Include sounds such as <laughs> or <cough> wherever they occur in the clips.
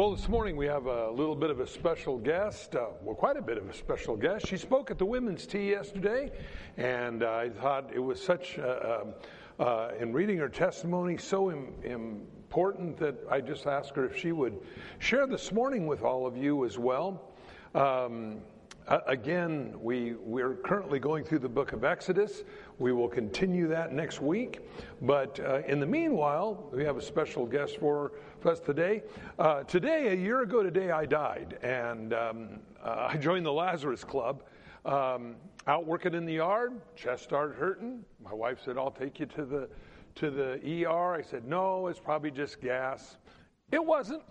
Well, this morning we have a little bit of a special guest, uh, well, quite a bit of a special guest. She spoke at the women's tea yesterday, and uh, I thought it was such, uh, um, uh in reading her testimony, so Im- important that I just asked her if she would share this morning with all of you as well. Um, again, we, we're currently going through the book of Exodus. We will continue that next week. But uh, in the meanwhile, we have a special guest for us today. Uh, today, a year ago today, I died, and um, uh, I joined the Lazarus Club. Um, out working in the yard, chest started hurting. My wife said, I'll take you to the, to the ER. I said, No, it's probably just gas. It wasn't.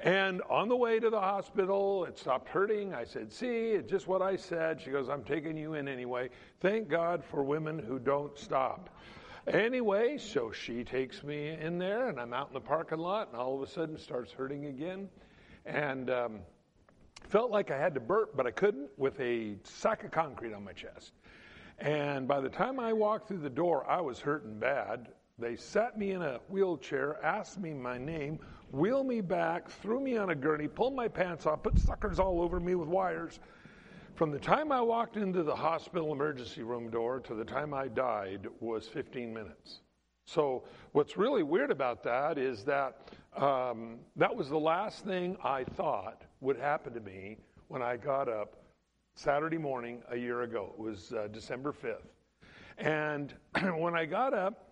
And on the way to the hospital, it stopped hurting. I said, See, it's just what I said. She goes, I'm taking you in anyway. Thank God for women who don't stop. Anyway, so she takes me in there, and I'm out in the parking lot, and all of a sudden starts hurting again. And um, felt like I had to burp, but I couldn't with a sack of concrete on my chest. And by the time I walked through the door, I was hurting bad. They sat me in a wheelchair, asked me my name, wheeled me back, threw me on a gurney, pulled my pants off, put suckers all over me with wires. From the time I walked into the hospital emergency room door to the time I died was 15 minutes. So, what's really weird about that is that um, that was the last thing I thought would happen to me when I got up Saturday morning a year ago. It was uh, December 5th. And <clears throat> when I got up,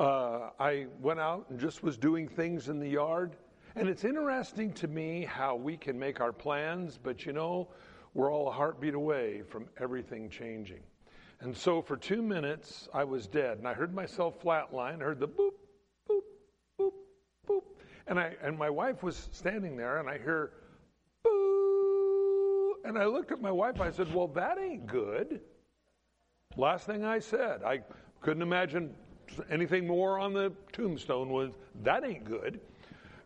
uh, I went out and just was doing things in the yard. And it's interesting to me how we can make our plans, but you know, we're all a heartbeat away from everything changing. And so for two minutes, I was dead. And I heard myself flatline. I heard the boop, boop, boop, boop. And, I, and my wife was standing there, and I hear boo. And I looked at my wife. I said, Well, that ain't good. Last thing I said. I couldn't imagine anything more on the tombstone was that ain't good.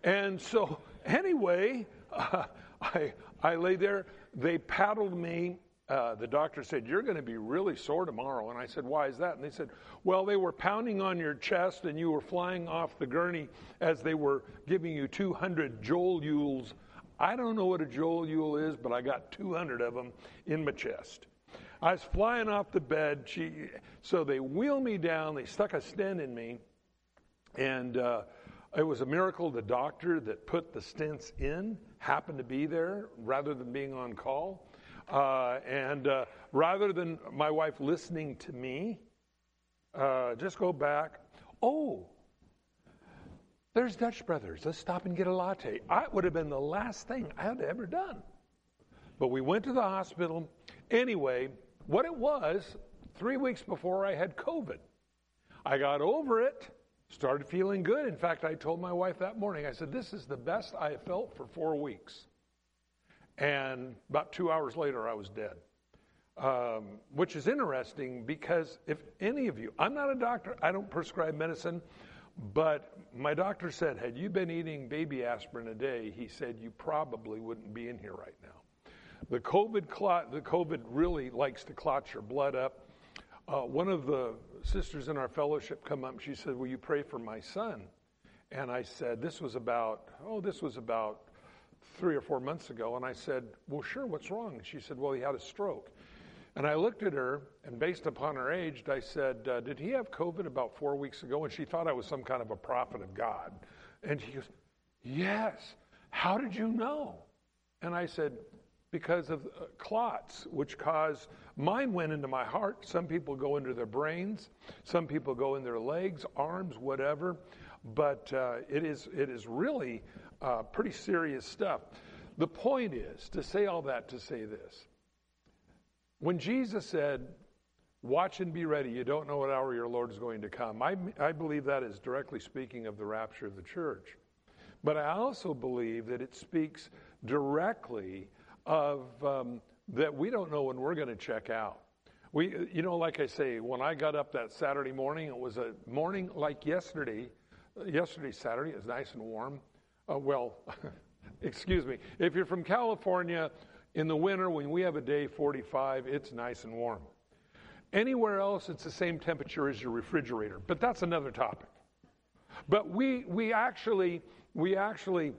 And so, <laughs> anyway, uh, <laughs> I, I lay there. They paddled me. Uh, the doctor said, You're going to be really sore tomorrow. And I said, Why is that? And they said, Well, they were pounding on your chest and you were flying off the gurney as they were giving you 200 joules. I don't know what a joule is, but I got 200 of them in my chest. I was flying off the bed. She, so they wheeled me down. They stuck a stent in me. And uh, it was a miracle the doctor that put the stents in happened to be there rather than being on call. Uh, and uh, rather than my wife listening to me, uh, just go back. Oh, there's Dutch Brothers. Let's stop and get a latte. I would have been the last thing I had ever done. But we went to the hospital. Anyway, what it was three weeks before I had COVID. I got over it, started feeling good. In fact, I told my wife that morning, I said, This is the best I have felt for four weeks. And about two hours later, I was dead. Um, which is interesting because if any of you, I'm not a doctor, I don't prescribe medicine, but my doctor said, had you been eating baby aspirin a day, he said you probably wouldn't be in here right now. The COVID clot, the COVID really likes to clot your blood up. Uh, one of the sisters in our fellowship come up. She said, "Will you pray for my son?" And I said, "This was about oh, this was about three or four months ago." And I said, "Well, sure. What's wrong?" She said, "Well, he had a stroke." And I looked at her, and based upon her age, I said, uh, Did he have COVID about four weeks ago? And she thought I was some kind of a prophet of God. And she goes, Yes. How did you know? And I said, because of uh, clots, which cause mine went into my heart. Some people go into their brains, some people go in their legs, arms, whatever. But uh, it is it is really uh, pretty serious stuff. The point is to say all that to say this. When Jesus said, Watch and be ready. You don't know what hour your Lord is going to come. I, I believe that is directly speaking of the rapture of the church. But I also believe that it speaks directly of um, that we don't know when we're going to check out. We, you know, like I say, when I got up that Saturday morning, it was a morning like yesterday. Yesterday, Saturday, it was nice and warm. Uh, well, <laughs> excuse me. If you're from California, in the winter, when we have a day 45, it's nice and warm. Anywhere else, it's the same temperature as your refrigerator, but that's another topic. But we, we actually, we actually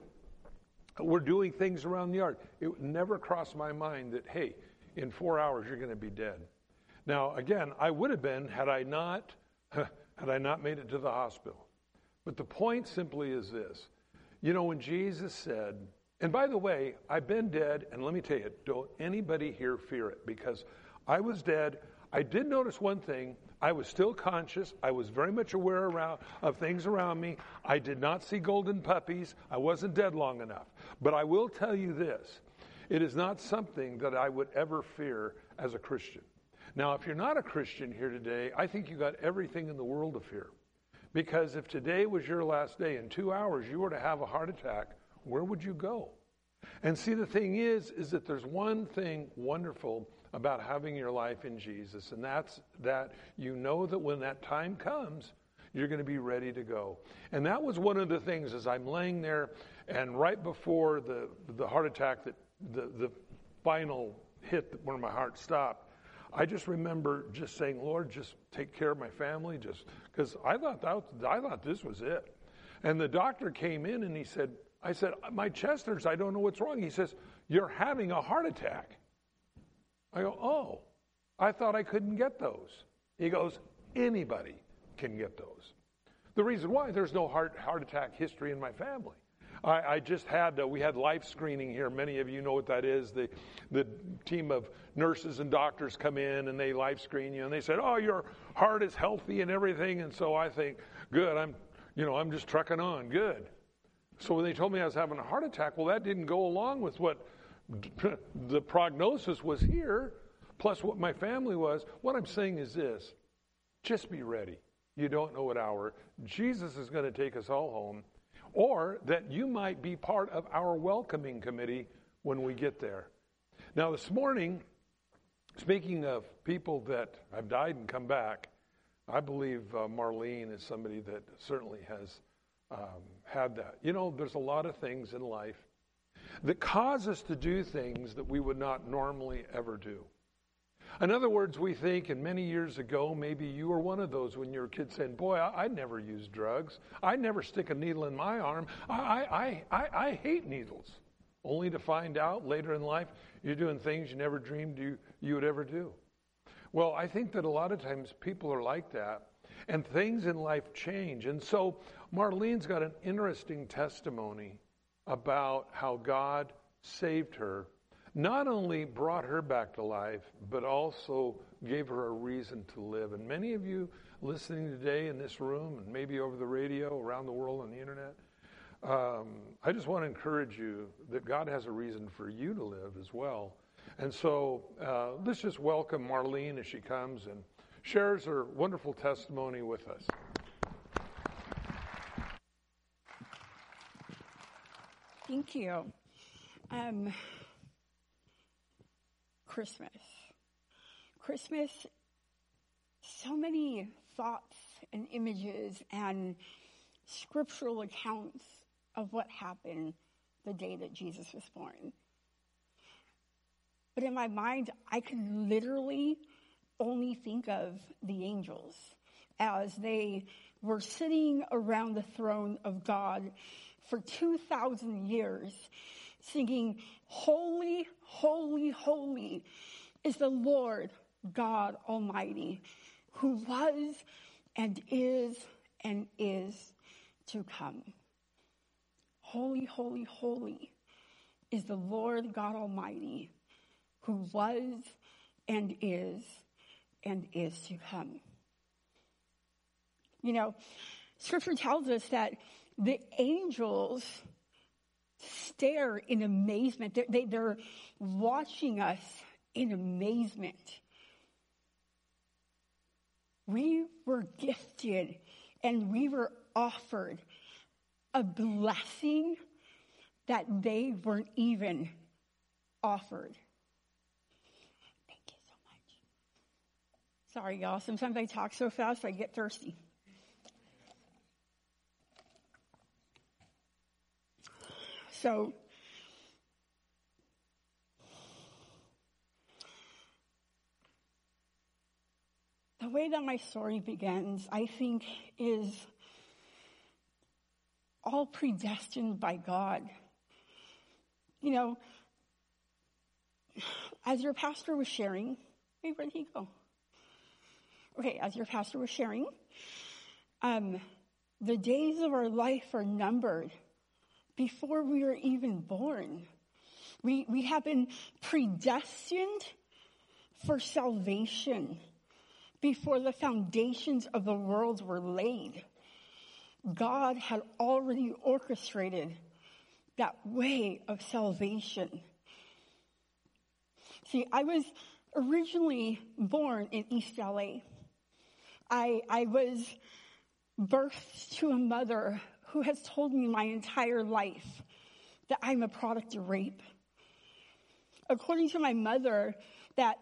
we're doing things around the yard. It never crossed my mind that, hey, in four hours you're going to be dead. Now, again, I would have been had I not <laughs> had I not made it to the hospital. But the point simply is this. You know, when Jesus said, and by the way, I've been dead, and let me tell you, don't anybody here fear it because I was dead. I did notice one thing. I was still conscious. I was very much aware around, of things around me. I did not see golden puppies. I wasn't dead long enough. But I will tell you this it is not something that I would ever fear as a Christian. Now, if you're not a Christian here today, I think you got everything in the world to fear. Because if today was your last day, in two hours you were to have a heart attack, where would you go? And see, the thing is, is that there's one thing wonderful about having your life in Jesus, and that's that you know that when that time comes, you're going to be ready to go. And that was one of the things as I'm laying there, and right before the, the heart attack, that the, the final hit where my heart stopped, I just remember just saying, Lord, just take care of my family, just because I thought that I thought this was it. And the doctor came in and he said, I said, my chest hurts. I don't know what's wrong. He says, You're having a heart attack. I go, Oh, I thought I couldn't get those. He goes, Anybody can get those. The reason why, there's no heart, heart attack history in my family. I, I just had, uh, we had life screening here. Many of you know what that is. The, the team of nurses and doctors come in and they life screen you and they said, oh, your heart is healthy and everything. And so I think, good, I'm, you know, I'm just trucking on, good. So when they told me I was having a heart attack, well, that didn't go along with what <laughs> the prognosis was here, plus what my family was. What I'm saying is this just be ready. You don't know what hour. Jesus is going to take us all home or that you might be part of our welcoming committee when we get there. Now, this morning, speaking of people that have died and come back, I believe uh, Marlene is somebody that certainly has um, had that. You know, there's a lot of things in life that cause us to do things that we would not normally ever do. In other words, we think, and many years ago, maybe you were one of those when you were a kid saying, Boy, I, I never use drugs. I never stick a needle in my arm. I, I, I, I hate needles. Only to find out later in life you're doing things you never dreamed you, you would ever do. Well, I think that a lot of times people are like that, and things in life change. And so Marlene's got an interesting testimony about how God saved her not only brought her back to life, but also gave her a reason to live. And many of you listening today in this room and maybe over the radio, around the world on the internet, um, I just want to encourage you that God has a reason for you to live as well. And so uh, let's just welcome Marlene as she comes and shares her wonderful testimony with us. Thank you. Um, Christmas. Christmas, so many thoughts and images and scriptural accounts of what happened the day that Jesus was born. But in my mind, I can literally only think of the angels as they were sitting around the throne of God for 2,000 years singing, Holy, holy, holy is the Lord God Almighty, who was and is and is to come. Holy, holy, holy is the Lord God Almighty, who was and is and is to come. You know, scripture tells us that the angels stare in amazement. They're, they, they're watching us in amazement. We were gifted and we were offered a blessing that they weren't even offered. Thank you so much. Sorry, y'all. Sometimes I talk so fast I get thirsty. So, the way that my story begins, I think, is all predestined by God. you know, as your pastor was sharing, hey, where'd he go? Okay, as your pastor was sharing, um, the days of our life are numbered before we were even born. We, we have been predestined for salvation before the foundations of the world were laid. God had already orchestrated that way of salvation. See, I was originally born in East LA. I, I was birthed to a mother who has told me my entire life that I'm a product of rape. According to my mother, that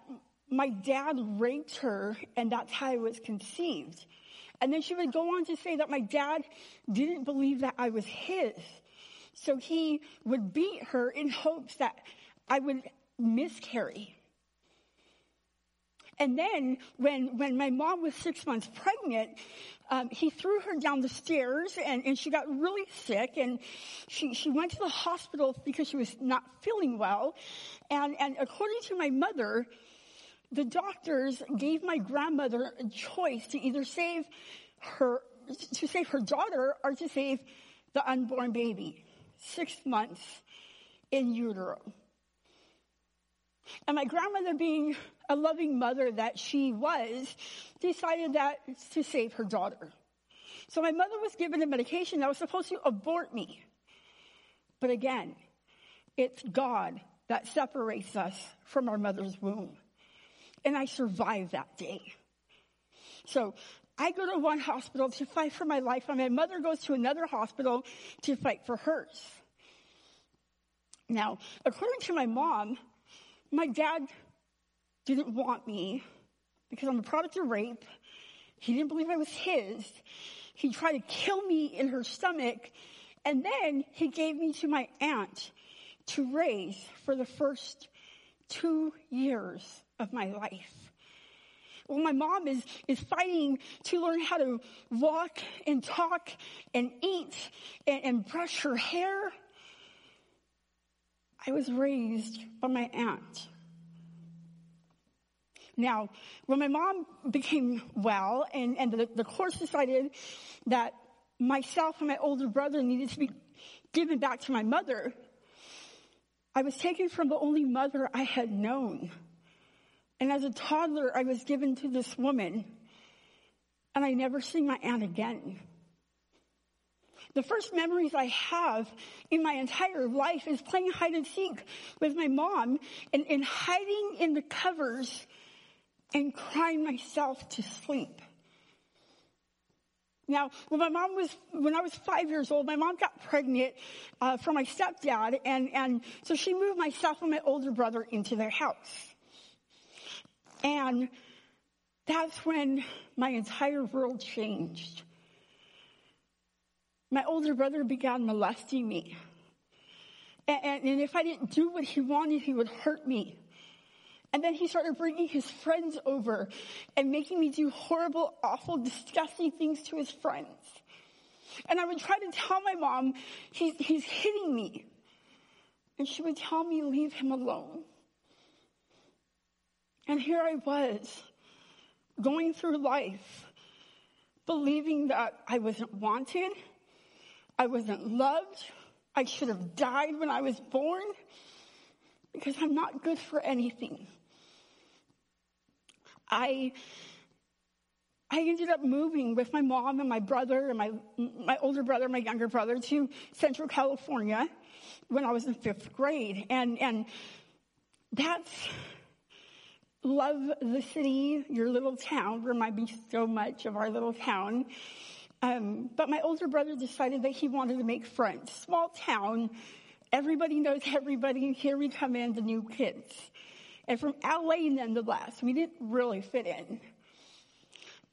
my dad raped her and that's how I was conceived. And then she would go on to say that my dad didn't believe that I was his. So he would beat her in hopes that I would miscarry. And then when, when my mom was six months pregnant, um, he threw her down the stairs and, and she got really sick and she, she went to the hospital because she was not feeling well. And, and according to my mother, the doctors gave my grandmother a choice to either save her, to save her daughter or to save the unborn baby. Six months in utero. And my grandmother being a loving mother that she was, decided that to save her daughter. So my mother was given a medication that was supposed to abort me. But again, it's God that separates us from our mother's womb. And I survived that day. So I go to one hospital to fight for my life, and my mother goes to another hospital to fight for hers. Now, according to my mom, my dad didn't want me because I'm a product of rape. He didn't believe I was his. He tried to kill me in her stomach. And then he gave me to my aunt to raise for the first two years of my life. Well, my mom is, is fighting to learn how to walk and talk and eat and, and brush her hair. I was raised by my aunt. Now, when my mom became well and, and the, the courts decided that myself and my older brother needed to be given back to my mother, I was taken from the only mother I had known. And as a toddler, I was given to this woman, and I never see my aunt again. The first memories I have in my entire life is playing hide and seek with my mom and, and hiding in the covers and crying myself to sleep. Now, when my mom was, when I was five years old, my mom got pregnant uh, from my stepdad, and and so she moved myself and my older brother into their house, and that's when my entire world changed. My older brother began molesting me, and, and, and if I didn't do what he wanted, he would hurt me. And then he started bringing his friends over and making me do horrible, awful, disgusting things to his friends. And I would try to tell my mom, he's, he's hitting me. And she would tell me, leave him alone. And here I was, going through life, believing that I wasn't wanted, I wasn't loved, I should have died when I was born, because I'm not good for anything. I, I ended up moving with my mom and my brother and my, my older brother, my younger brother to Central California when I was in fifth grade. And, and that's, love the city, your little town, remind me so much of our little town. Um, but my older brother decided that he wanted to make friends. Small town, everybody knows everybody. Here we come in, the new kids and from LA nonetheless. We didn't really fit in.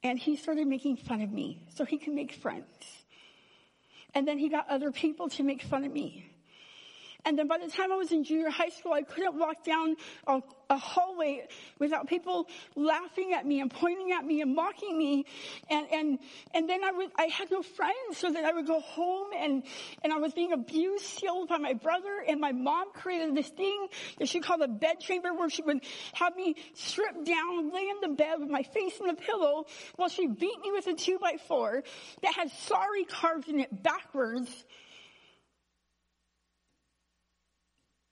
And he started making fun of me so he could make friends. And then he got other people to make fun of me. And then by the time I was in junior high school, I couldn't walk down a, a, hallway without people laughing at me and pointing at me and mocking me. And, and, and then I would, I had no friends, so then I would go home and, and I was being abused still by my brother and my mom created this thing that she called a bed chamber where she would have me stripped down, lay in the bed with my face in the pillow while she beat me with a two by four that had sorry carved in it backwards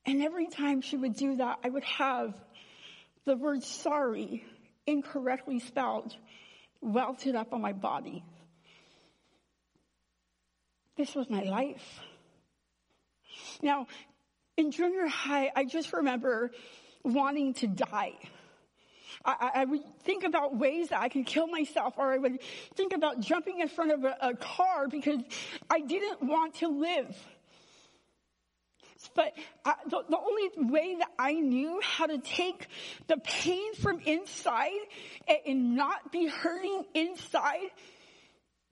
And every time she would do that, I would have the word sorry incorrectly spelled welted up on my body. This was my life. Now, in junior high, I just remember wanting to die. I, I, would think about ways that I could kill myself, or I would think about jumping in front of a, a car because I didn't want to live. But I, the, the only way that I knew how to take the pain from inside and, and not be hurting inside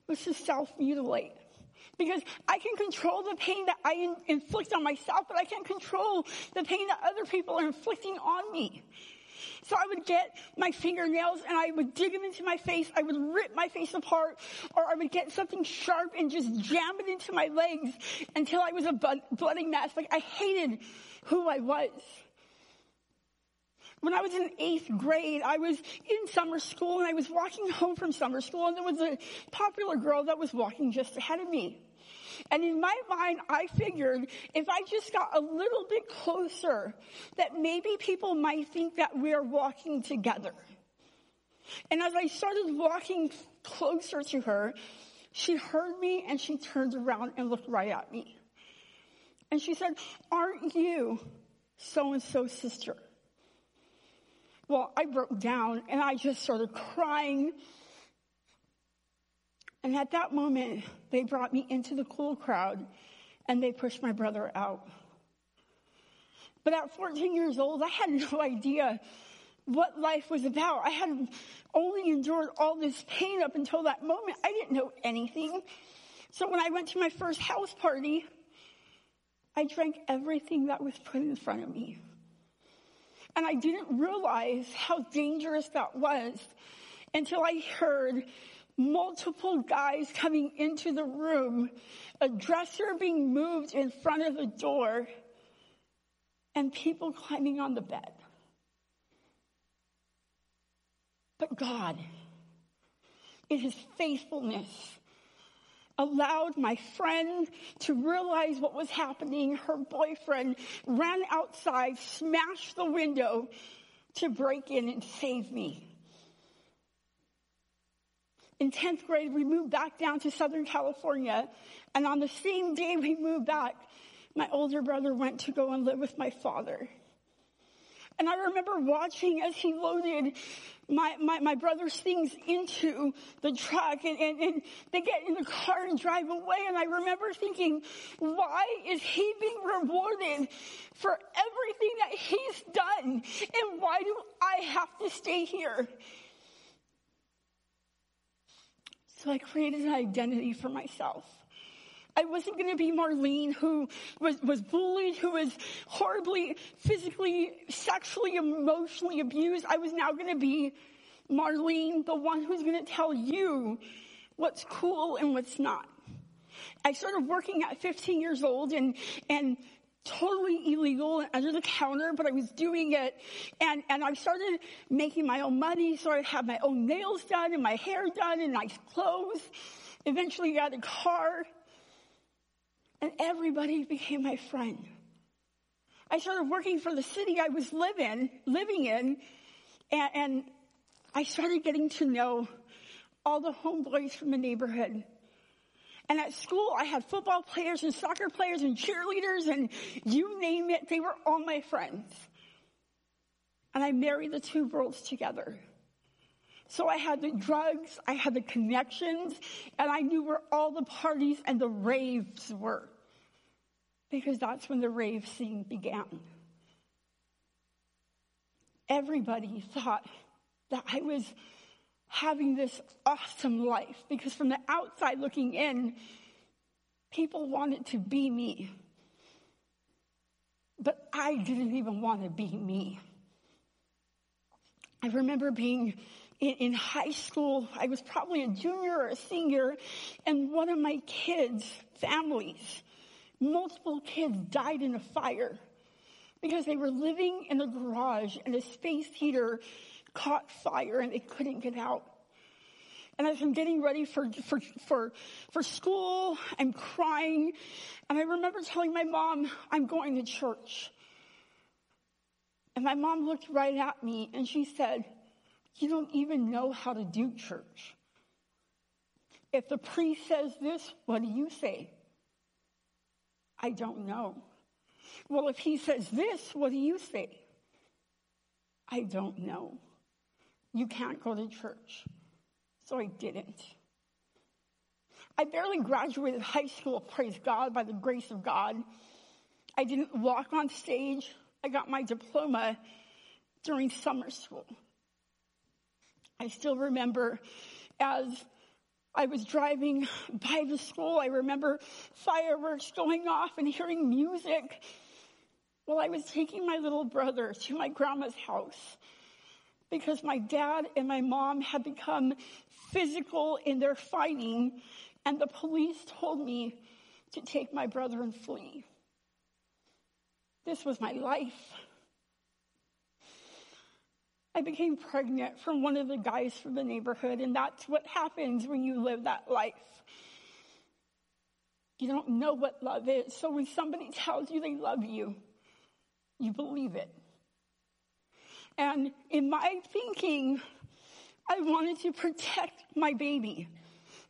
was to self-mutilate. Because I can control the pain that I inflict on myself, but I can't control the pain that other people are inflicting on me. So I would get my fingernails and I would dig them into my face. I would rip my face apart or I would get something sharp and just jam it into my legs until I was a bloody mess. Like I hated who I was. When I was in eighth grade, I was in summer school and I was walking <laughs> home from summer school and there was a popular girl that was walking just ahead of me. And in my mind, I figured if I just got a little bit closer, that maybe people might think that we're walking together. And as I started walking closer to her, she heard me and she turned around and looked right at me. And she said, aren't you so and so sister? Well, I broke down and I just started crying and at that moment, they brought me into the cool crowd and they pushed my brother out. But at 14 years old, I had <laughs> no idea what life was about. I had only endured all this pain up until that moment. I didn't know anything. So when I went to my first house party, I drank everything that was put in front of me. And I didn't realize how dangerous that was until I heard multiple guys coming into the room, a dresser being moved in front of the door, and people climbing on the bed. But God, in his faithfulness, allowed my friend to realize what was happening. Her boyfriend ran outside, smashed the window to break in and save me in 10th grade, we moved back down to Southern California. And on the same day we moved back, my older brother went to go and live with my father. And I remember watching as he loaded my, my, my brother's things into the truck and, and, and they get in the car and drive away. And I remember thinking, why is he being rewarded for everything that he's done? And why do I have to stay here? So I created an identity for myself. I wasn't going to be Marlene who was, was bullied, who was horribly physically, sexually, emotionally abused. I was now going to be Marlene, the one who's going to tell you what's cool and what's not. I started working at 15 years old and, and totally illegal and under the counter, but I was doing it. And, and I started making my own money, so I'd have my own nails done and my hair done and nice clothes. Eventually got a car. And everybody became my friend. I started working for the city I was living, living in, and, and I started getting to know all the homeboys from the neighborhood. And at school, I had football players and soccer players and cheerleaders and you name it, they were all my friends. And I married the two worlds together. So I had the drugs, I had the connections, and I knew where all the parties and the raves were. Because that's when the rave scene began. Everybody thought that I was having this awesome life because from the outside looking in, people wanted to be me. Me. I didn't even want to be me. I remember being in, in, high school. I was probably a junior or a senior, and one of my kids' families, multiple kids died in a fire because they were living in a garage and a space heater caught fire and they couldn't get out. And as I'm getting ready for, for, for, for school, I'm crying. And I remember telling my mom, I'm going to church. And my mom looked right at me and she said, you don't even know how to do church. If the priest says this, what do you say? I don't know. Well, if he says this, what do you say? I don't know. You can't go to church. So I didn't. I barely graduated high school, praise God, by the grace of God. I didn't walk on stage. I got my diploma during summer school. I still remember as I was driving by the school, I remember fireworks going off and hearing music while I was taking my little brother to my grandma's house because my dad and my mom had become physical in their fighting and the police told me to take my brother and flee. This was my life. I became pregnant from one of the guys from the neighborhood, and that's what happens when you live that life. You don't know what love is, so when somebody tells you they love you, you believe it. And in my thinking, I wanted to protect my baby.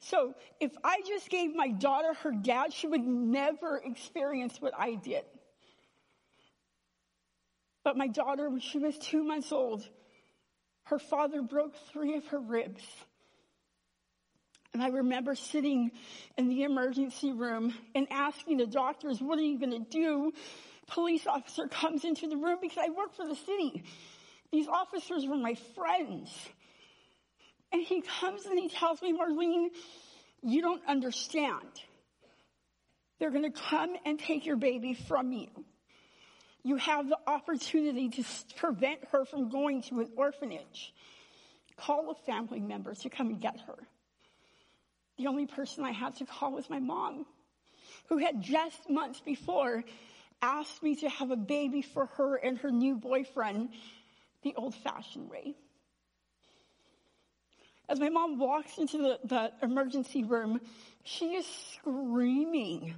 So if I just gave my daughter her dad, she would never experience what I did. But my daughter, when she was two months old, her father broke three of her ribs. And I remember sitting in the emergency room and asking the doctors, what are you going to do? Police officer comes into the room because I work for the city. These officers were my friends. And he comes and he tells me, Marlene, you don't understand. They're going to come and take your baby from you. You have the opportunity to prevent her from going to an orphanage. Call a family member to come and get her. The only person I had to call was my mom, who had just months before asked me to have a baby for her and her new boyfriend the old fashioned way. As my mom walks into the, the emergency room, she is screaming,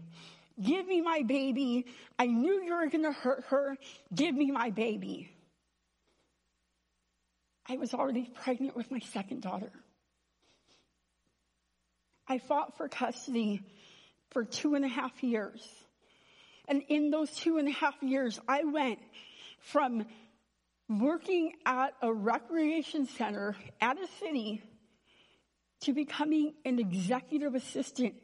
give me my baby. I knew you were going to hurt her. Give me my baby. I was already pregnant with my second daughter. I fought for custody for two and a half years. And in those two and a half years, I went from working at a recreation center at a city to becoming an executive assistant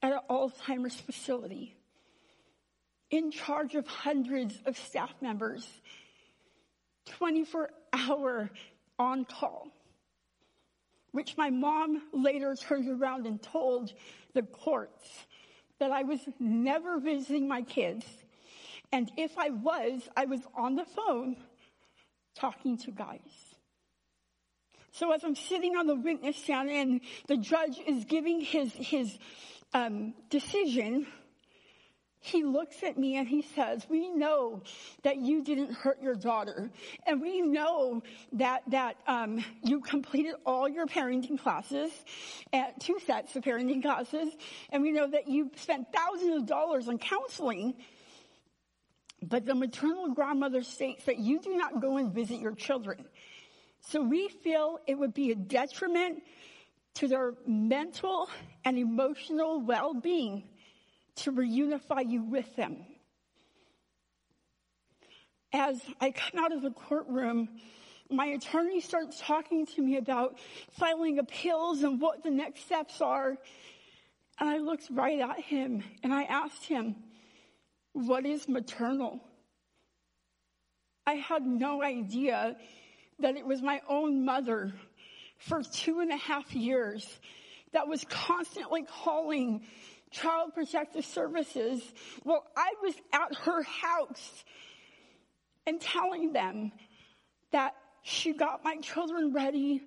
at an Alzheimer's facility, in charge of hundreds of staff members, 24 hour on call, which my mom later turned around and told the courts that I was never visiting my kids. And if I was, I was on the phone talking to guys. So as I'm sitting on the witness stand and the judge is giving his, his um, decision, he looks at me and he says, we know that you didn't hurt your daughter. And we know that, that, um, you completed all your parenting classes, at two sets of parenting classes. And we know that you spent thousands of dollars on counseling. But the maternal grandmother states that you do not go and visit your children. So we feel it would be a detriment to their mental and emotional well-being to reunify you with them. As I come out of the courtroom, my attorney starts talking to me about filing appeals and what the next steps are. And I looked right at him and I asked him, what is maternal? I had no idea that it was my own mother for two and a half years that was constantly calling child protective services while I was at her house and telling them that she got my children ready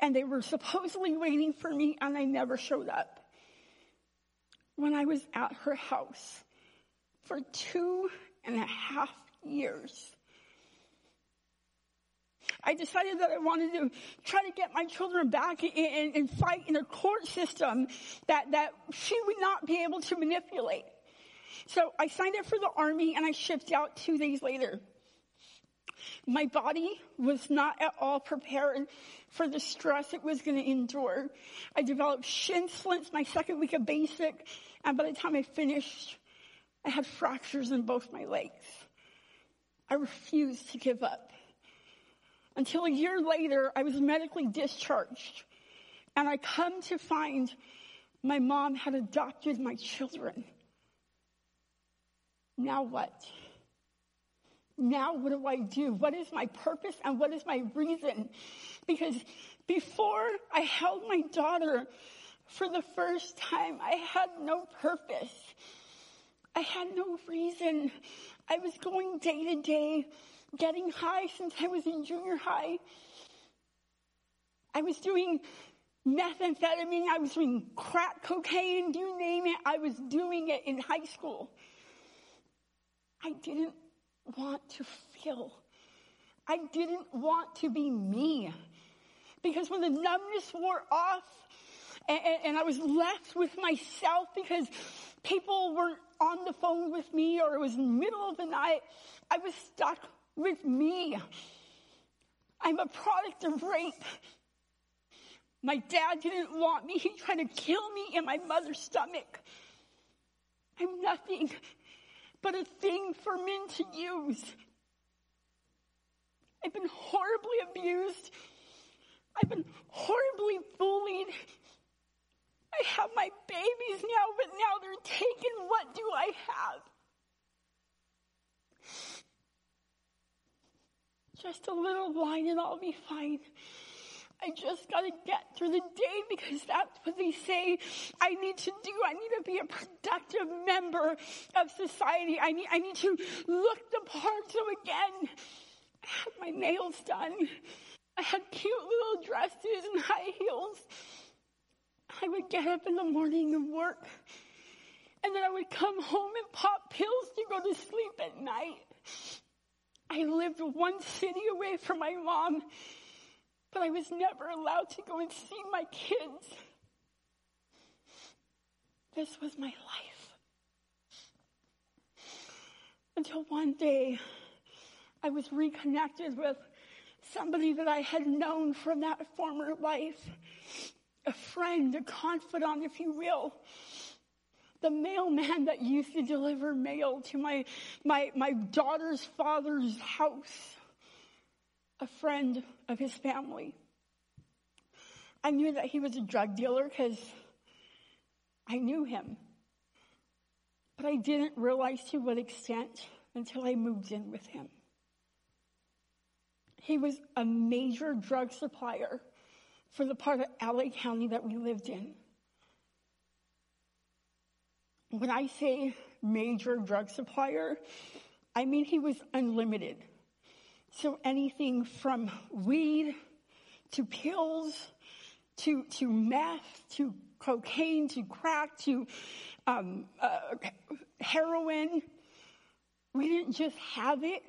and they were supposedly waiting for me and I never showed up. When I was at her house for two and a half years, I decided that I wanted to try to get my children back and, and fight in a court system that, that she would not be able to manipulate. So I signed up for the army and I shipped out two days later. My body was not at all prepared for the stress it was going to endure. I developed shin splints my second week of basic, and by the time I finished, I had fractures in both my legs. I refused to give up. Until a year later, I was medically discharged, and I come to find my mom had adopted my children. Now what? now what do I do? What is my purpose and what is my reason? Because before I held my daughter for the first time, I had no purpose. I had no reason. I was going day to day, getting high since I was in junior high. I was doing methamphetamine, I was doing crack cocaine, you name it, I was doing it in high school. I didn't want to feel. I didn't want to be me. Because when the numbness wore off and, and, and, I was left with myself because people weren't on the phone with me or it was middle of the night, I was stuck with me. I'm a product of rape. My dad didn't want me. He tried to kill me in my mother's stomach. I'm nothing but a thing for men to use. I've been horribly abused. I've been horribly bullied. I have my babies now, but now they're taken. What do I have? Just a little wine and I'll be fine. I just gotta get through the day because that's what they say I need to do. I need to be a productive member of society. I need, I need to look the part. So again, I had my nails done. I had cute little dresses and high heels. I would get up in the morning and work. And then I would come home and pop pills to go to sleep at night. I lived one city away from my mom but I was never allowed to go and see my kids. This was my life. Until one day, I was reconnected with somebody that I had known from that former life. A friend, a confidant, if you will. The mailman that used to deliver mail to my, my, my daughter's father's house a friend of his family. I knew that he was a drug dealer because I knew him. But I didn't realize to what extent until I moved in with him. He was a major drug supplier for the part of LA County that we lived in. When I say major drug supplier, I mean he was unlimited. So anything from weed to pills to, to meth to cocaine to crack to um, uh, heroin. We didn't just have it.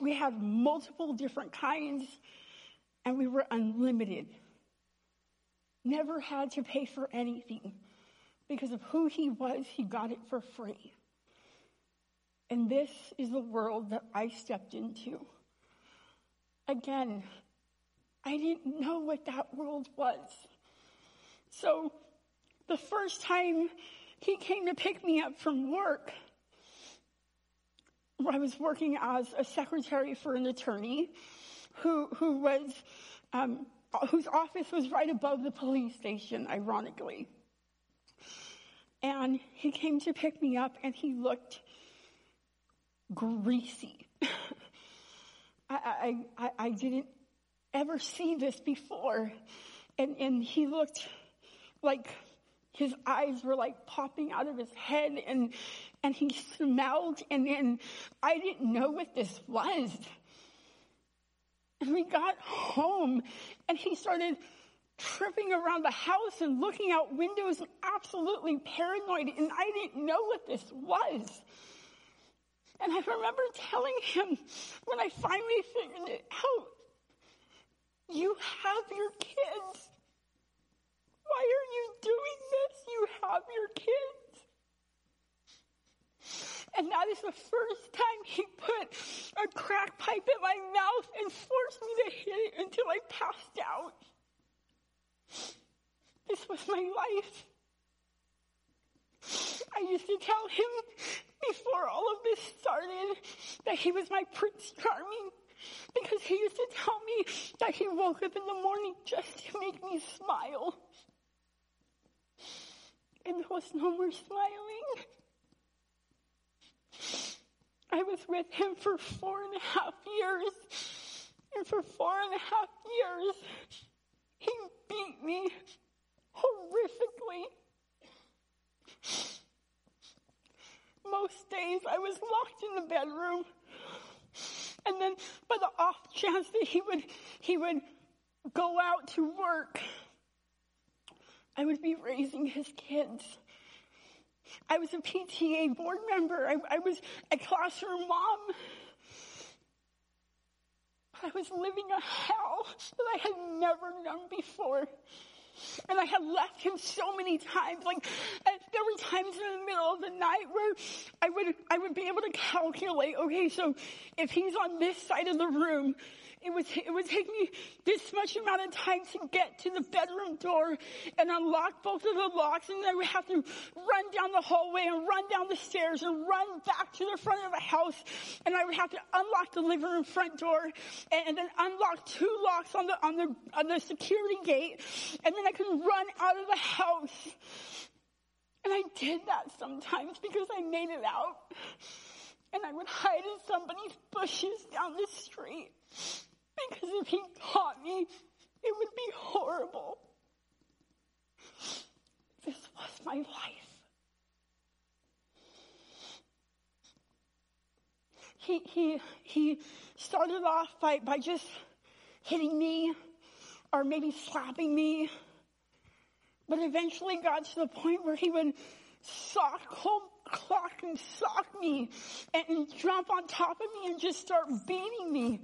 We had multiple different kinds and we were unlimited. Never had to pay for anything. Because of who he was, he got it for free. And this is the world that I stepped into. Again, I didn't know what that world was. So the first time he came to pick me up from work, I was working as a secretary for an attorney who, who was, um, Uh, whose office was right above the police station, ironically. And he came to pick me up and he looked greasy. <laughs> I, I, I didn't ever see this before. And, and he looked like his eyes were like popping out of his head and, and he smelled and then I didn't know what this was. And we got home and he started tripping around the house and looking out windows and absolutely paranoid and I didn't know what this was. And I remember telling him when I finally figured it out, you have your kids. Why are you doing this? You have your kids. And that is the first time he put a crack pipe in my mouth and forced me to hit it until I passed out. This was my life. I used to tell him before all of this started that he was my Prince Charming because he used to tell me that he woke up in the morning just to make me smile. And there was no more smiling. I was with him for four and a half years. And for four and a half years, he beat me horrifically. Most days I was locked in the bedroom. And then by the off chance that he would, he would go out to work, I would be raising his kids. I was a PTA board member. I, I was a classroom mom. I was living a hell that I had never known before. And I had left him so many times. Like uh, there were times in the middle of the night where I would I would be able to calculate. Okay, so if he's on this side of the room, it would, it would take me this much amount of time to get to the bedroom door and unlock both of the locks and then I would have to run down the hallway and run down the stairs and run back to the front of the house and I would have to unlock the living room front door and, and then unlock two locks on the, on the, on the security gate and then I could run out of the house. And I did that sometimes because I made it out. And I would hide in somebody's bushes down the street. Because if he caught me, it would be horrible. This was my life. He, he, he started off by, by just hitting me or maybe slapping me. But eventually got to the point where he would sock, cold clock and sock me and, jump on top of me and just start beating me.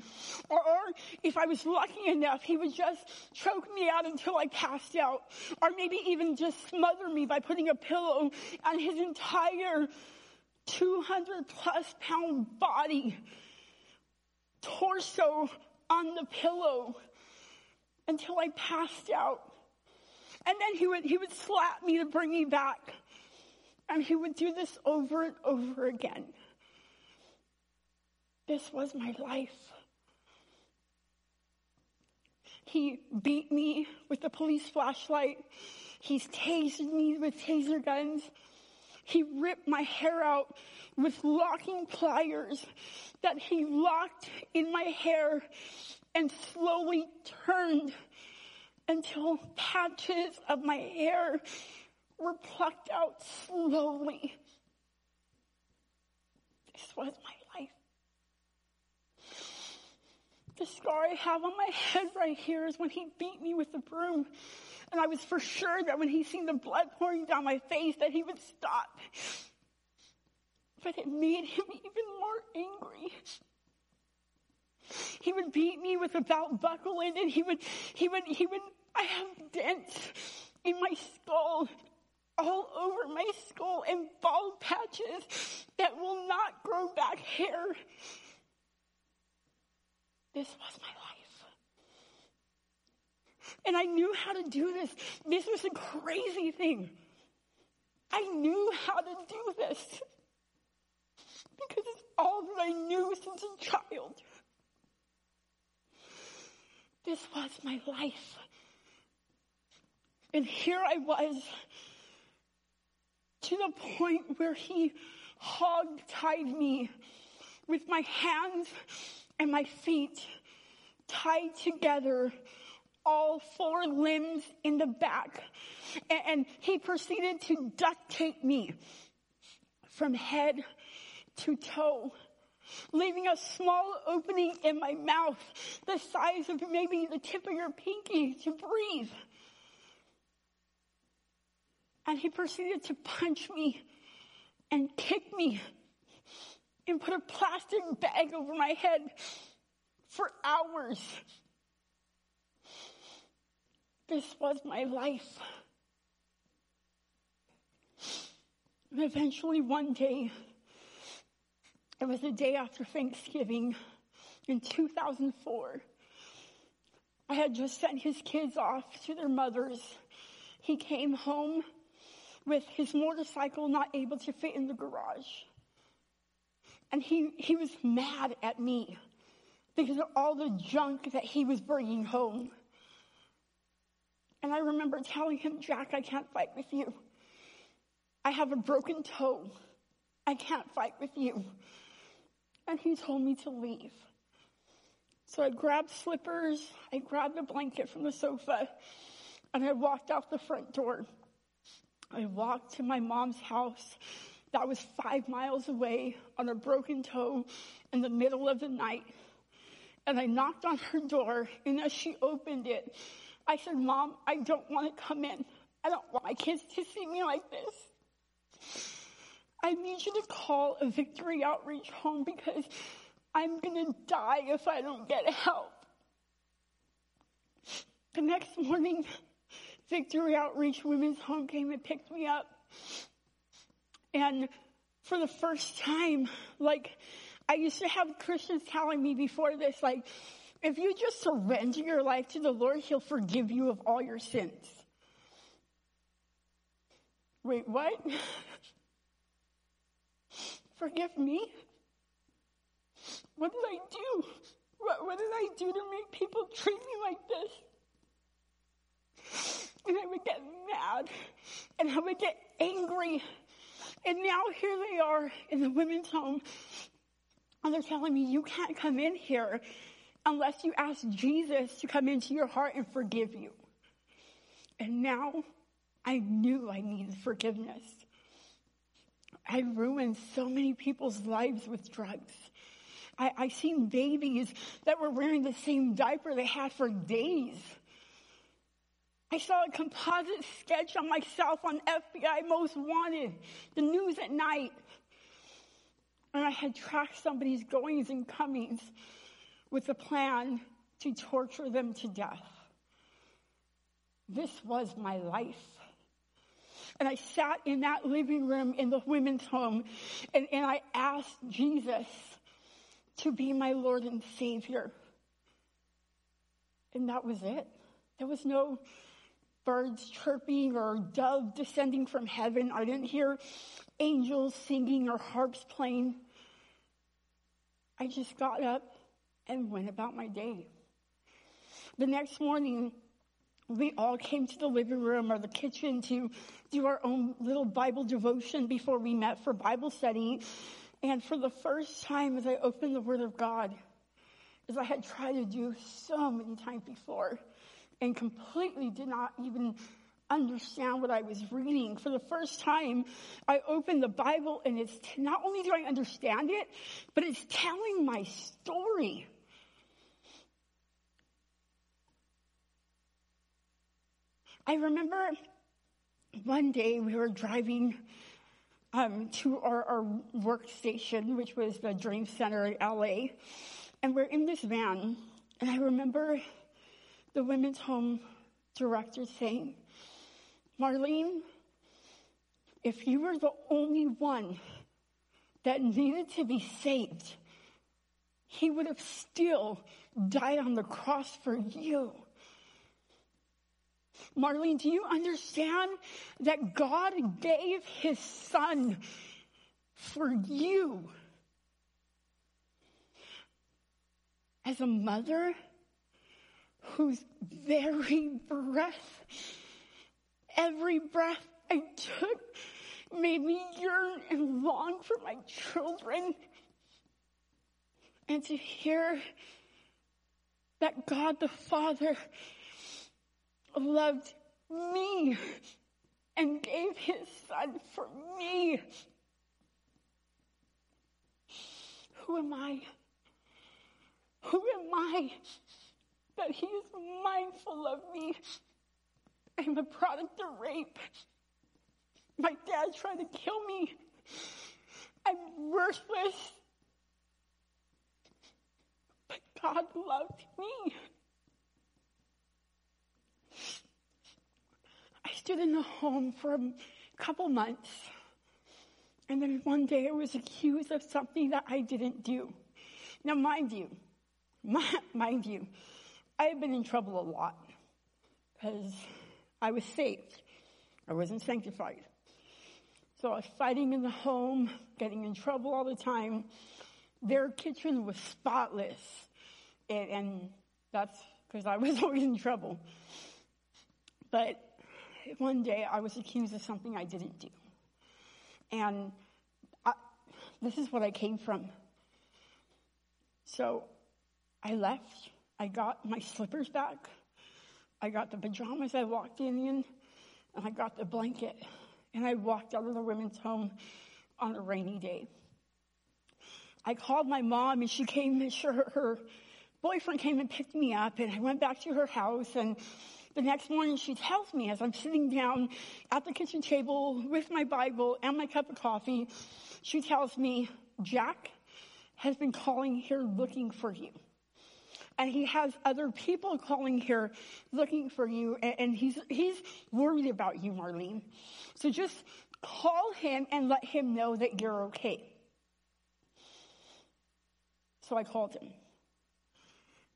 Or, or if I was lucky enough, he would just choke me out until I passed out. Or maybe even just smother me by putting a pillow on his entire 200 plus pound body, torso on the pillow until I passed out. And then he would, he would slap me to bring me back. And he would do this over and over again. This was my life. He beat me with the police flashlight. He's tasered me with taser guns. He ripped my hair out with locking pliers that he locked in my hair and slowly turned until patches of my hair were plucked out slowly. This was my life. The scar I have on my head right here is when he beat me with the broom. And I was for sure that when he seen the blood pouring down my face that he would stop. But it made him even more angry. He would beat me with a belt buckle it. He would, he would, he would, I have dents in my skull all over my skull and bald patches that will not grow back hair. This was my life. And I knew how to do this. This was a crazy thing. I knew how to do this because it's all that I knew since a child. This was my life. And here I was to the point where he hog tied me with my hands and my feet tied together all four limbs in the back. And he proceeded to duct tape me from head to toe, leaving a small opening in my mouth the size of maybe the tip of your pinky to breathe. And he proceeded to punch me and kick me and put a plastic bag over my head for hours. This was my life. And eventually one day, it was the day after Thanksgiving in 2004. I had just sent his kids off to their mothers. He came home with his motorcycle not able to fit in the garage. And he, he was mad at me because of all the junk that he was bringing home. And I remember telling him, Jack, I can't fight with you. I have a broken toe. I can't fight with you. And he told me to leave. So I grabbed slippers, I grabbed a blanket from the sofa, and I walked out the front door. I walked to my mom's house that was five miles away on a broken toe in the middle of the night. And I knocked on her door, and as she opened it, I said, Mom, I don't want to come in. I don't want my kids to see me like this. I need you to call a victory outreach home because I'm going to die if I don't get help. The next morning, Victory Outreach Women's Home came and picked me up. And for the first time, like, I used to have Christians telling me before this, like, if you just surrender your life to the Lord, He'll forgive you of all your sins. Wait, what? <laughs> Forgive me? What did I do? What, what, did I do to make people treat me like this? And I would get mad and I would get angry. And now here they are in the women's home and they're telling me, you can't come in here unless you ask Jesus to come into your heart and forgive you. And now I knew I needed forgiveness. I ruined so many people's lives with drugs. I, I seen babies that were wearing the same diaper they had for days. I saw a composite sketch on myself on FBI Most Wanted, the news at night. And I had tracked somebody's goings and comings with a plan to torture them to death. This was my life. And I sat in that living room in the women's home and, and I asked Jesus to be my Lord and Savior. And that was it. There was no birds chirping or dove descending from heaven. I didn't hear angels singing or harps playing. I just got up and went about my day. The next morning, we all came to the living room or the kitchen to do our own little Bible devotion before we met for Bible study. And for the first time, as I opened the Word of God, as I had tried to do so many times before, and completely did not even understand what I was reading. For the first time, I opened the Bible and it's, not only do I understand it, but it's telling my story. I remember one day we were driving um, to our, our workstation, which was the Dream Center in LA, and we're in this van. And I remember the women's home director saying, Marlene, if you were the only one that needed to be saved, he would have still died on the cross for you. Marlene, do you understand that God gave his son for you? As a mother whose very breath, every breath I took made me yearn and long for my children. And to hear that God the Father loved me and gave his son for me. Who am I? Who am I that he is mindful of me? I'm a product of rape. My dad tried to kill me. I'm worthless. But God loved me. I stood in the home for a couple months. And then one day I was accused of something that I didn't do. Now, mind you, <laughs> mind you, I have been in trouble a lot because I was saved. I wasn't sanctified. So I was fighting in the home, getting in trouble all the time. Their kitchen was spotless. And, and that's because I was <laughs> always in trouble. But one day I was accused of something I didn't do. And I, this is what I came from. So I left. I got my slippers back. I got the pajamas I walked in in, and I got the blanket. And I walked out of the women's home on a rainy day. I called my mom and she came and sure her, her boyfriend came and picked me up and I went back to her house and the next morning she tells me as I'm sitting down at the kitchen table with my Bible and my cup of coffee, she tells me, Jack has been calling here looking for you and he has other people calling here looking for you and he's he's worried about you marlene. So just call him and let him know that you're okay. So i called him.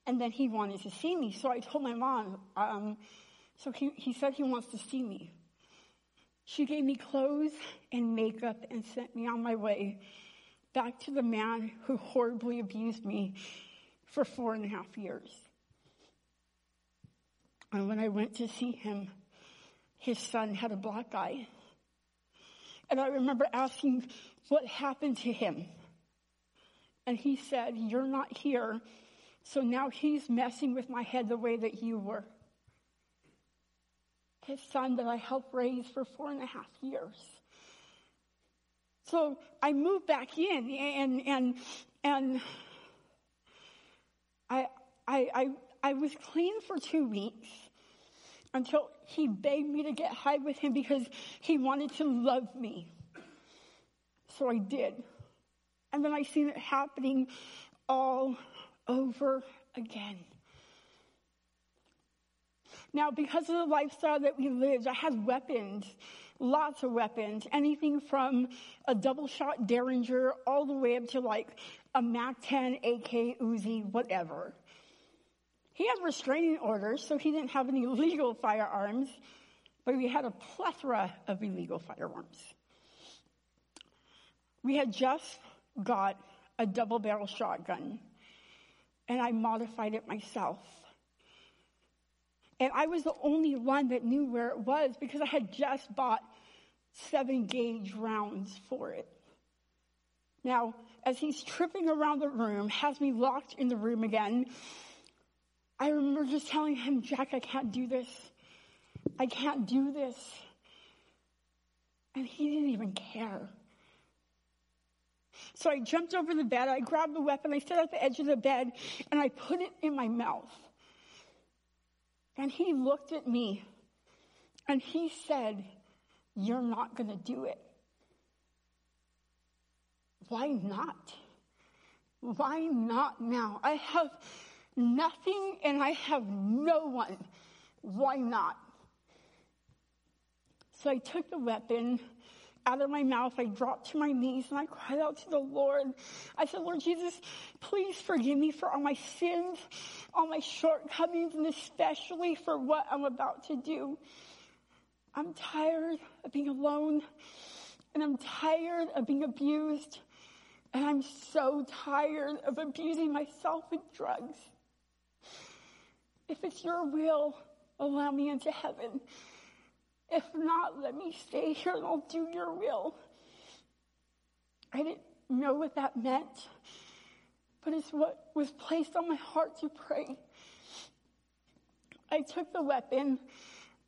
And then he wanted to see me so i told my mom um, so he, he said he wants to see me. She gave me clothes and makeup and sent me on my way back to the man who horribly abused me for four and a half years. And when I went to see him, his son had a black eye. And I remember asking what happened to him. And he said, You're not here. So now he's messing with my head the way that you were. His son that I helped raise for four and a half years. So I moved back in and, and, and I, I, I, I was clean for two weeks until he begged me to get high with him because he wanted to love me. So I did. And then I seen it happening all over again. Now, because of the lifestyle that we lived, I had weapons, lots of weapons, anything from a double shot Derringer all the way up to like a Mac 10, AK, Uzi, whatever. He had restraining orders, so he didn't have any <laughs> legal firearms, but we had a plethora of illegal firearms. We had just got a double barrel shotgun, and I modified it myself. And I was the only one that knew where it was because I had just bought seven gauge rounds for it. Now, as he's tripping around the room, has me locked in the room again, I remember just telling him, Jack, I can't do this. I can't do this. And he didn't even care. So I jumped over the bed, I grabbed the weapon, I stood at the edge of the bed, and I put it in my mouth. And he looked at me and he said, You're not going to do it. Why not? Why not now? I have nothing and I have no one. Why not? So I took the weapon out of my mouth. I dropped to my knees and I cried out to the Lord. I said, Lord Jesus, please forgive me for all my sins, all my shortcomings, and especially for what I'm about to do. I'm tired of being alone and I'm tired of being abused. And I'm so tired of abusing myself with drugs. If it's your will, allow me into heaven. If not, let me stay here and I'll do your will. I didn't know what that meant, but it's what was placed on my heart to pray. I took the weapon,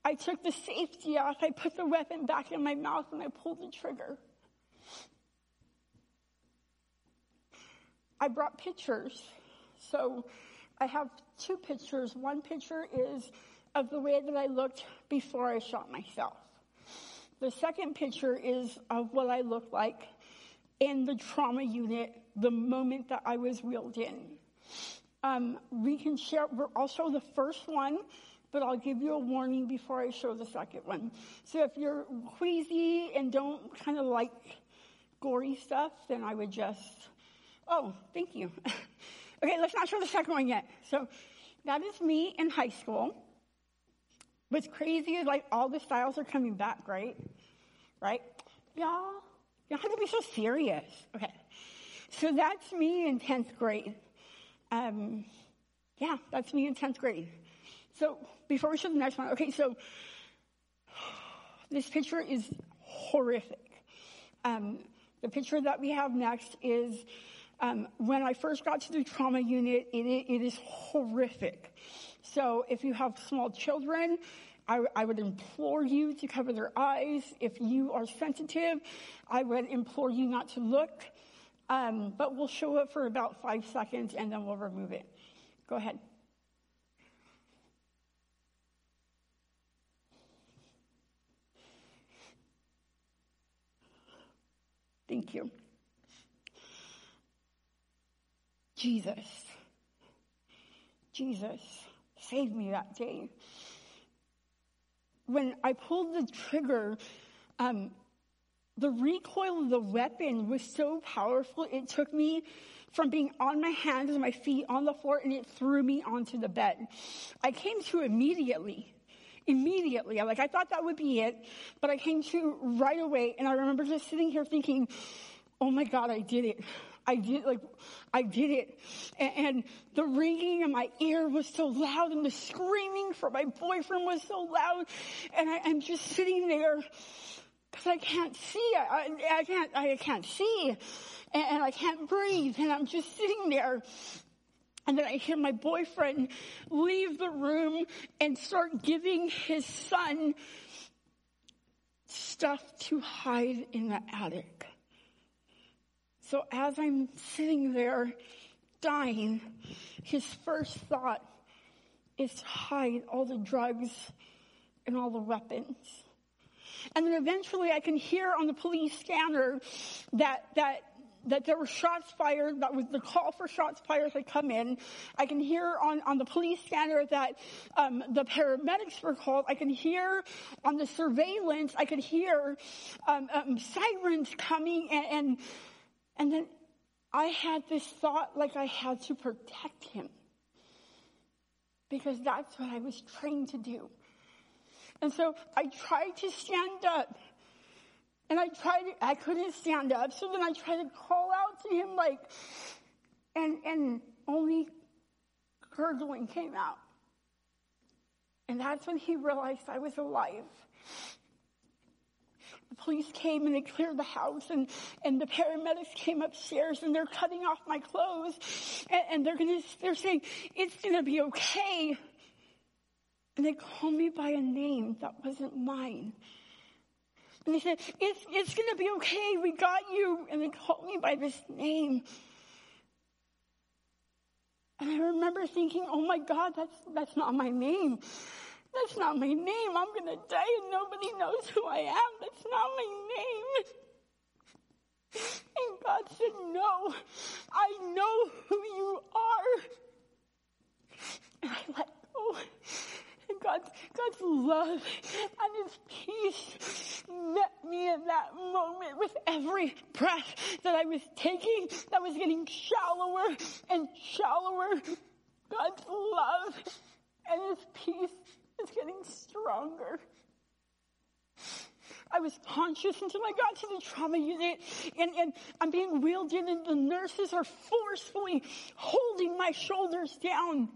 I took the safety off, I put the weapon back in my mouth, and I pulled the trigger. I brought pictures. So I have two pictures. One picture is of the way that I looked before I shot myself. The second picture is of what I looked like in the trauma unit the moment that I was wheeled in. Um, we can share, I'll also the first one, but I'll give you a warning before I show the second one. So if you're queasy and don't kind of like gory stuff, then I would just, oh, thank you. <laughs> okay, let's not show the second one yet. So that is me in high school. What's crazy is like all the styles are coming back, right? Right? Y'all, don't have to be so serious. Okay. So that's me in 10th grade. Um, yeah, that's me in 10th grade. So before we show the next one, okay, so this picture is horrific. Um, the picture that we have next is um, when I first got to the trauma unit, it, it is horrific. So if you have small children, I, I, would implore you to cover their eyes. If you are sensitive, I would implore you not to look. Um, but we'll show it for about five seconds and then we'll remove it. Go ahead. Thank you. Jesus. Jesus saved me that day. When I pulled the trigger, um, the recoil of the weapon was so powerful, it took me from being on my hands and my feet on the floor and it threw me onto the bed. I came to immediately. Immediately. Like I thought that would be it, but I came to right away and I remember just sitting here thinking, oh my God, I did it. I did like I did it, and, and, the ringing in my ear was so loud, and the screaming from my boyfriend was so loud, and I, am just sitting there because I can't see. I, I, can't. I can't see, and, and I can't breathe, and I'm just sitting there. And then I hear my boyfriend leave the room and start giving his son stuff to hide in the attic. So as I'm sitting there dying, his first thought is to hide all the drugs and all the weapons. And then eventually I can hear on the police scanner that, that, that there were shots fired, that was the call for shots fired had come in. I can hear on, on the police scanner that um, the paramedics were called. I can hear on the surveillance, I could hear um, um, sirens coming and, and and then I had this thought like I had to protect him. Because that's what I was trained to do. And so I tried to stand up. And I tried, I couldn't stand up. So then I tried to call out to him like, and, and only gurgling came out. And that's when he realized I was alive the police came and they cleared the house and, and the paramedics came upstairs and they're cutting off my clothes and, and they're gonna, they're saying, it's gonna be okay. And they called me by a name that wasn't mine. And they said, it's, it's gonna be okay, we got you. And they called me by this name. And I remember thinking, oh my God, that's, that's not my name. That's not my name. I'm going to die and nobody knows who I am. That's not my name. And God said, No, I know who you are. And I let go. And God's, God's love and His peace met me in that moment with every breath that I was taking that was getting shallower and shallower. God's love and His peace is getting stronger. I was conscious until I got to the trauma unit and, and I'm being wheeled in and the nurses are forcefully holding my shoulders down.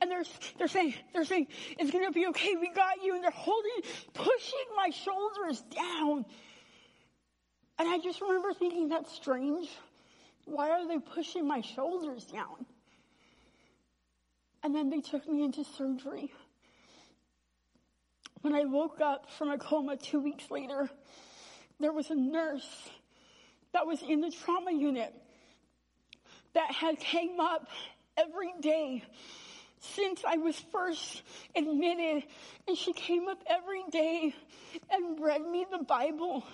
And they're, they're saying, they're saying, it's gonna be okay, we got you. And they're holding, pushing my shoulders down. And I just remember thinking, that's strange. Why are they pushing my shoulders down? And then they took me into surgery. When I woke up from a coma two weeks later, there was a nurse that was in the trauma unit that had came up every day since I was first admitted and she came up every day and read me the Bible.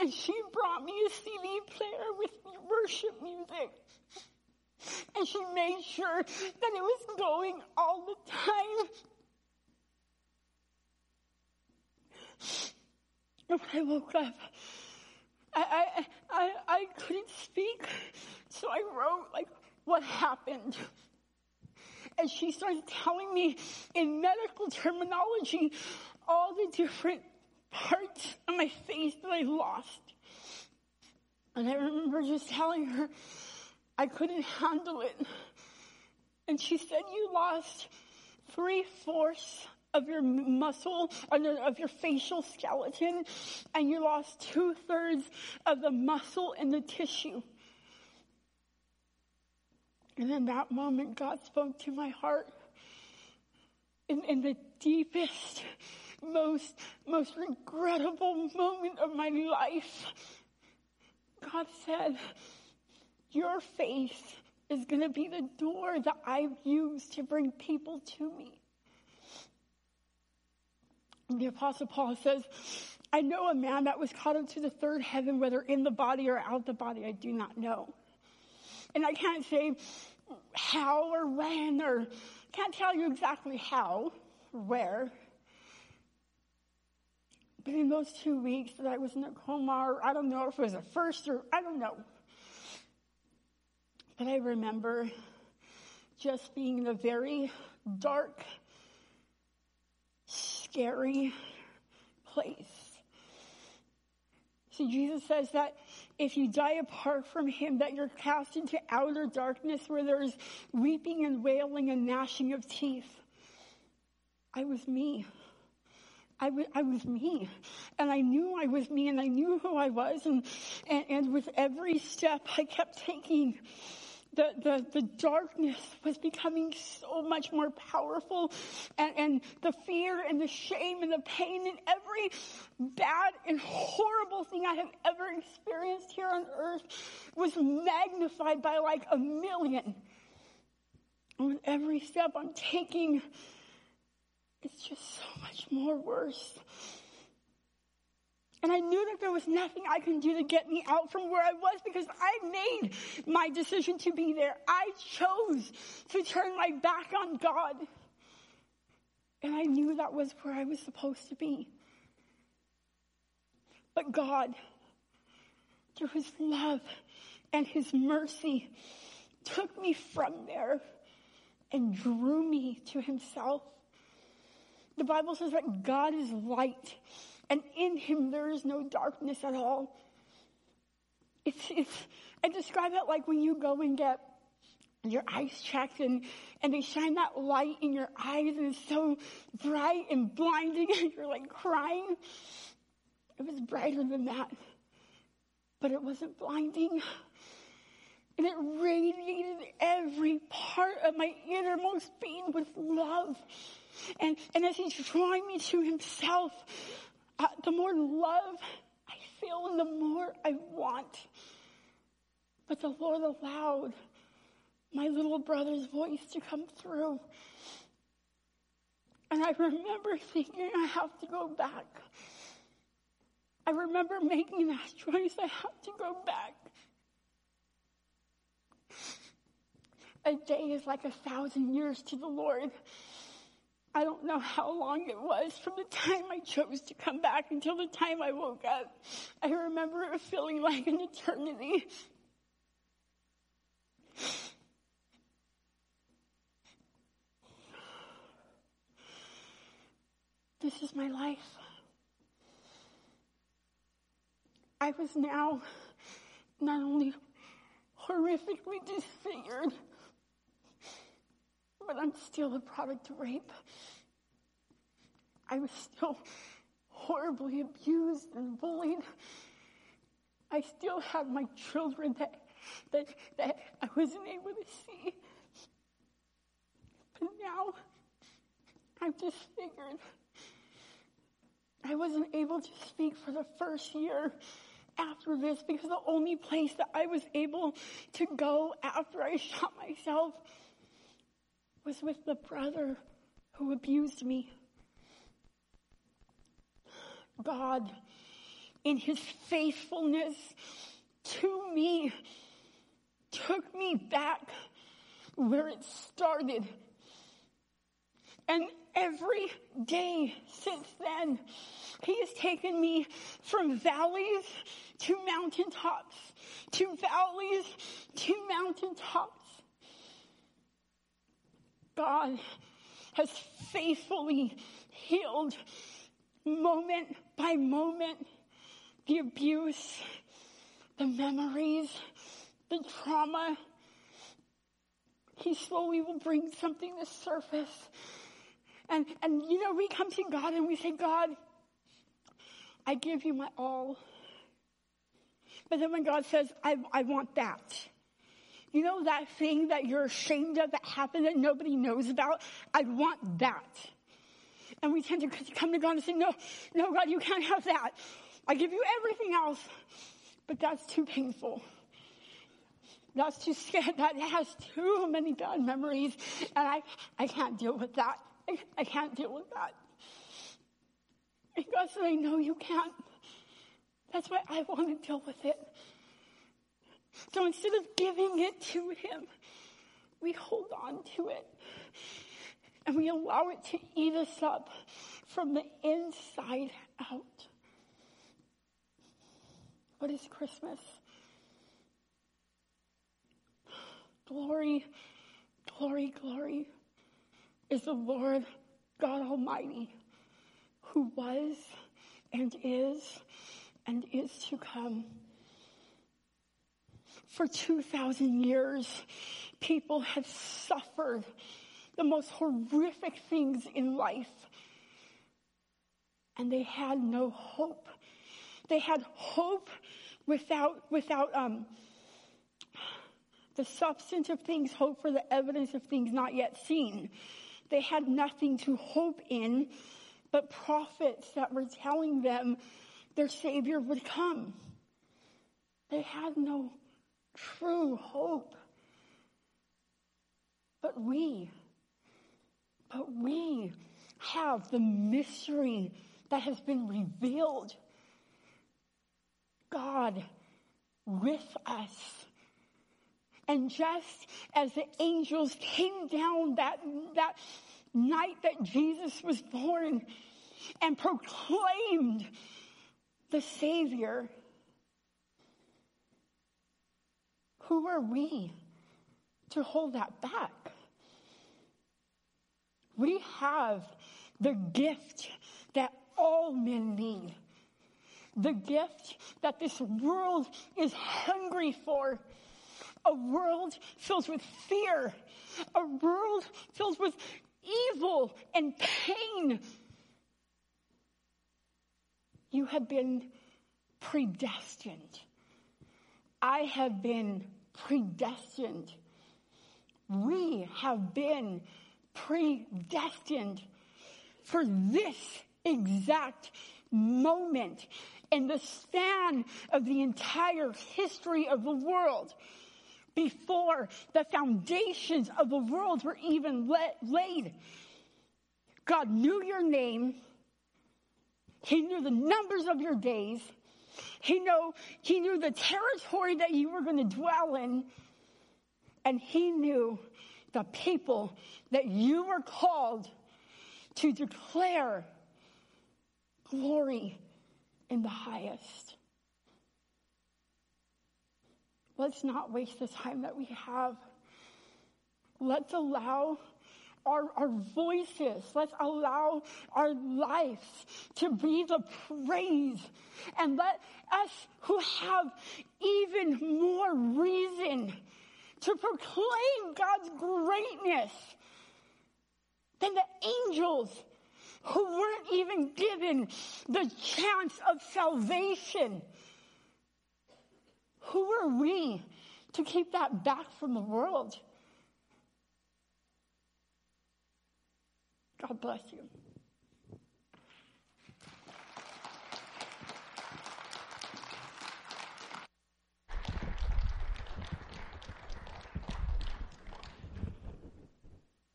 And she brought me a CD player with worship music. And she made sure that it was going all the time. When I woke up, I, I, I, I couldn't speak. So I wrote like what happened. And she started telling me in medical terminology all the different parts of my face that I lost. And I remember just telling her I couldn't handle it. And she said, You lost three fourths of your muscle, of your facial skeleton, and you lost two thirds of the muscle and the tissue. And in that moment, God spoke to my heart in, in the deepest, most, most regrettable moment of my life. God said, Your faith is going to be the door that I've used to bring people to me. The Apostle Paul says, I know a man that was caught up to the third heaven, whether in the body or out the body, I do not know. And I can't say how or when or can't tell you exactly how or where. But in those two weeks that I was in a coma, or I don't know if it was a first or I don't know. I remember just being in a very dark, scary place. See, Jesus says that if you die apart from him, that you're cast into outer darkness where there's weeping and wailing and gnashing of teeth. I was me. I, w- I was me. And I knew I was me and I knew who I was. And, and, and with every step I kept taking, the, the, the darkness was becoming so much more powerful and, and the fear and the shame and the pain and every bad and horrible thing I have ever experienced here on earth was magnified by like a million. And with every step I'm taking, it's just so much more worse. And I knew that there was nothing I can do to get me out from where I was because I made my decision to be there. I chose to turn my back on God. And I knew that was where I was supposed to be. But God, through His love and His mercy, took me from there and drew me to Himself. The Bible says that God is light and in him there is no darkness at all. It's, it's, I describe it like when you go and get your eyes checked and, and they shine that light in your eyes and it's so bright and blinding <laughs> and you're like crying. It was brighter than that, but it wasn't blinding. And it radiated every part of my innermost being with love. And, and as he's drawing me to himself, uh, the more love I feel and the more I want. But the Lord allowed my little brother's voice to come through. And I remember thinking, I have to go back. I remember making that <laughs> choice. I have to go back. A day is like a thousand years to the Lord. I don't know how long it was from the time I chose to come back until the time I woke up. I remember it feeling like an eternity. This is my life. I was now not only horrifically disfigured, but I'm still a product of rape. I was still horribly abused and bullied. I still have my children that, that, that I wasn't able to see. But now I'm disfigured. I wasn't able to speak for the first year after this because the only place that I was able to go after I shot myself was with the brother who abused me. God, in his faithfulness to me, took me back where it started. And every day since then, he has taken me from valleys to mountaintops, to valleys to mountaintops. God has faithfully healed moment by moment the abuse, the memories, the trauma. He slowly will bring something to surface. And, and you know, we come to God and we say, God, I give you my all. But then when God says, I, I want that. You know that thing that you're ashamed of that happened that nobody knows about? I want that. And we tend to come to God and say, no, no, God, you can't have that. I give you everything else. But that's too painful. That's too scared. That has too many bad memories. And I, I can't deal with that. I, I can't deal with that. And God said, I know you can't. That's why I want to deal with it. So instead of giving it to Him, we hold on to it. And we allow it to eat us up from the inside out. What is Christmas? Glory, glory, glory is the Lord God Almighty who was and is and is to come. For 2,000 years, people have suffered the most horrific things in life. And they had no hope. They had hope without, without, um, the substance of things, hope for the evidence of things not yet seen. They had nothing to hope in but prophets that were telling them their Savior would come. They had no true hope. But we, but we have the mystery that has been revealed. God with us. And just as the angels came down that, that night that Jesus was born and proclaimed the Savior, who are we to hold that back? We have the gift that all men need. The gift that this world is hungry for. A world filled with fear. A world filled with evil and pain. You have been predestined. I have been predestined. We have been predestined for this exact moment in the span of the entire history of the world before the foundations of the world were even laid. God knew your name. He knew the numbers of your days. He knew, he knew the territory that you were going to dwell in. And he knew the people that you were called to declare glory in the highest. Let's not waste the time that we have. Let's allow our, our voices, let's allow our lives to be the praise. And let us who have even more reason to proclaim God's greatness than the angels who weren't even given the chance of salvation who are we to keep that back from the world? God bless you.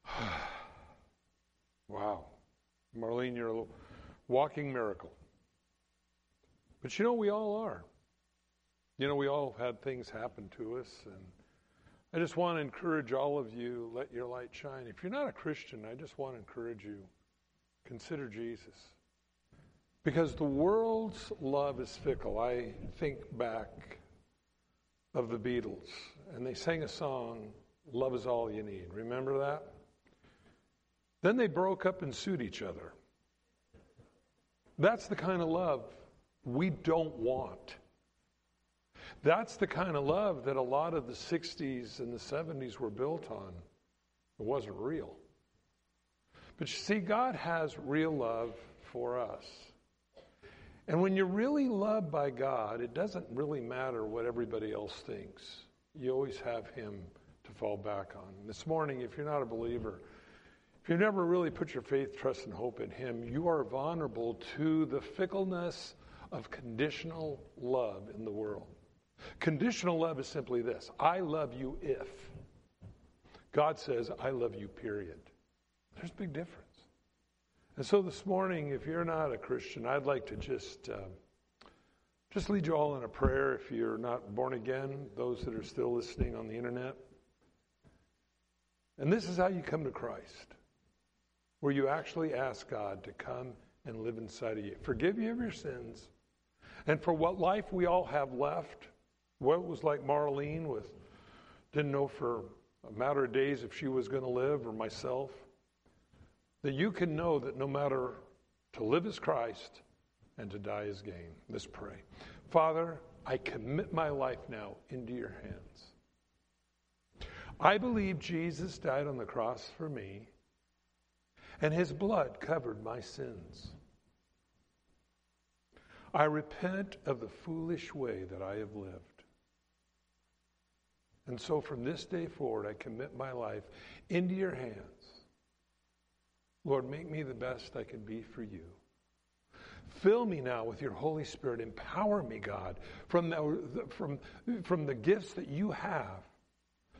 <sighs> wow. Marlene, you're a walking miracle. But you know, we all are. You know, we all have had things happen to us, and I just want to encourage all of you let your light shine. If you're not a Christian, I just want to encourage you consider Jesus. Because the world's love is fickle. I think back of the Beatles, and they sang a song, Love is All You Need. Remember that? Then they broke up and sued each other. That's the kind of love we don't want. That's the kind of love that a lot of the 60s and the 70s were built on. It wasn't real. But you see, God has real love for us. And when you're really loved by God, it doesn't really matter what everybody else thinks. You always have Him to fall back on. This morning, if you're not a believer, if you've never really put your faith, trust, and hope in Him, you are vulnerable to the fickleness of conditional love in the world. Conditional love is simply this I love you if. God says, I love you, period. There's a big difference. And so this morning, if you're not a Christian, I'd like to just. Uh, just lead you all in a prayer if you're not born again, those that are still listening on the internet. And this is how you come to Christ, where you actually ask God to come and live inside of you, forgive you of your sins, and for what life we all have left, what was like Marlene with didn't know for a matter of days if she was going to live or myself, that you can know that no matter to live as Christ and to die as gain. Let's pray. Father, I commit my life now into your hands. I believe Jesus died on the cross for me, and his blood covered my sins. I repent of the foolish way that I have lived. And so from this day forward, I commit my life into your hands. Lord, make me the best I can be for you. Fill me now with your Holy Spirit. Empower me, God, from the, from, from the gifts that you have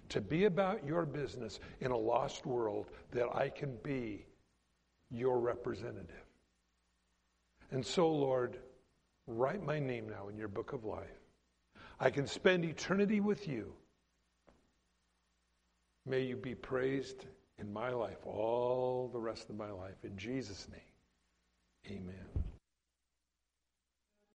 to be about your business in a lost world, that I can be your representative. And so, Lord, write my name now in your book of life. I can spend eternity with you. May you be praised in my life all the rest of my life. In Jesus' name, amen.